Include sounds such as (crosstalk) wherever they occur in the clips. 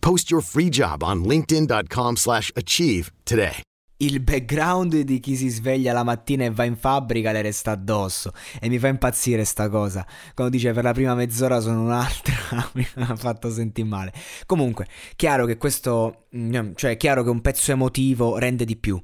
Post your free job on linkedin.com/achieve slash achieve today. Il background di chi si sveglia la mattina e va in fabbrica le resta addosso e mi fa impazzire sta cosa. Quando dice per la prima mezz'ora sono un'altra, (laughs) mi ha fatto sentire male. Comunque, chiaro che questo, mm, cioè chiaro che un pezzo emotivo rende di più.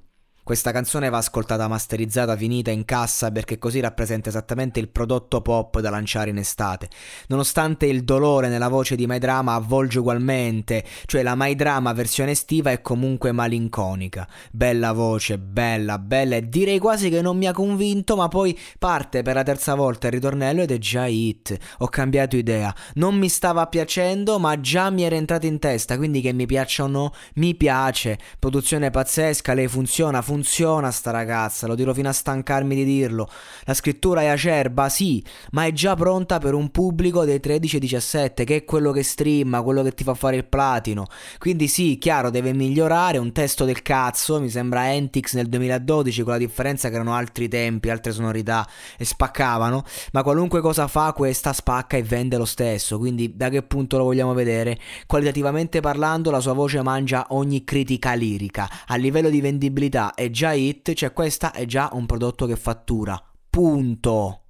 Questa canzone va ascoltata masterizzata, finita in cassa perché così rappresenta esattamente il prodotto pop da lanciare in estate. Nonostante il dolore nella voce di My Drama avvolge ugualmente, cioè la My Drama versione estiva è comunque malinconica. Bella voce, bella, bella e direi quasi che non mi ha convinto, ma poi parte per la terza volta il ritornello ed è già hit. Ho cambiato idea. Non mi stava piacendo, ma già mi era entrato in testa, quindi che mi piaccia o no, mi piace. Produzione pazzesca, lei funziona, funziona funziona sta ragazza, lo dirò fino a stancarmi di dirlo. La scrittura è acerba, sì, ma è già pronta per un pubblico dei 13-17, che è quello che streama, quello che ti fa fare il platino. Quindi sì, chiaro, deve migliorare, un testo del cazzo, mi sembra Antix nel 2012, con la differenza che erano altri tempi, altre sonorità e spaccavano, ma qualunque cosa fa questa spacca e vende lo stesso, quindi da che punto lo vogliamo vedere? Qualitativamente parlando la sua voce mangia ogni critica lirica, a livello di vendibilità è già hit, cioè questa è già un prodotto che fattura. Punto.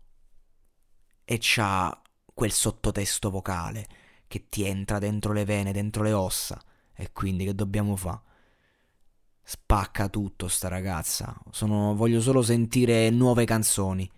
E c'ha quel sottotesto vocale che ti entra dentro le vene, dentro le ossa. E quindi che dobbiamo fare? Spacca tutto sta ragazza. Sono, voglio solo sentire nuove canzoni.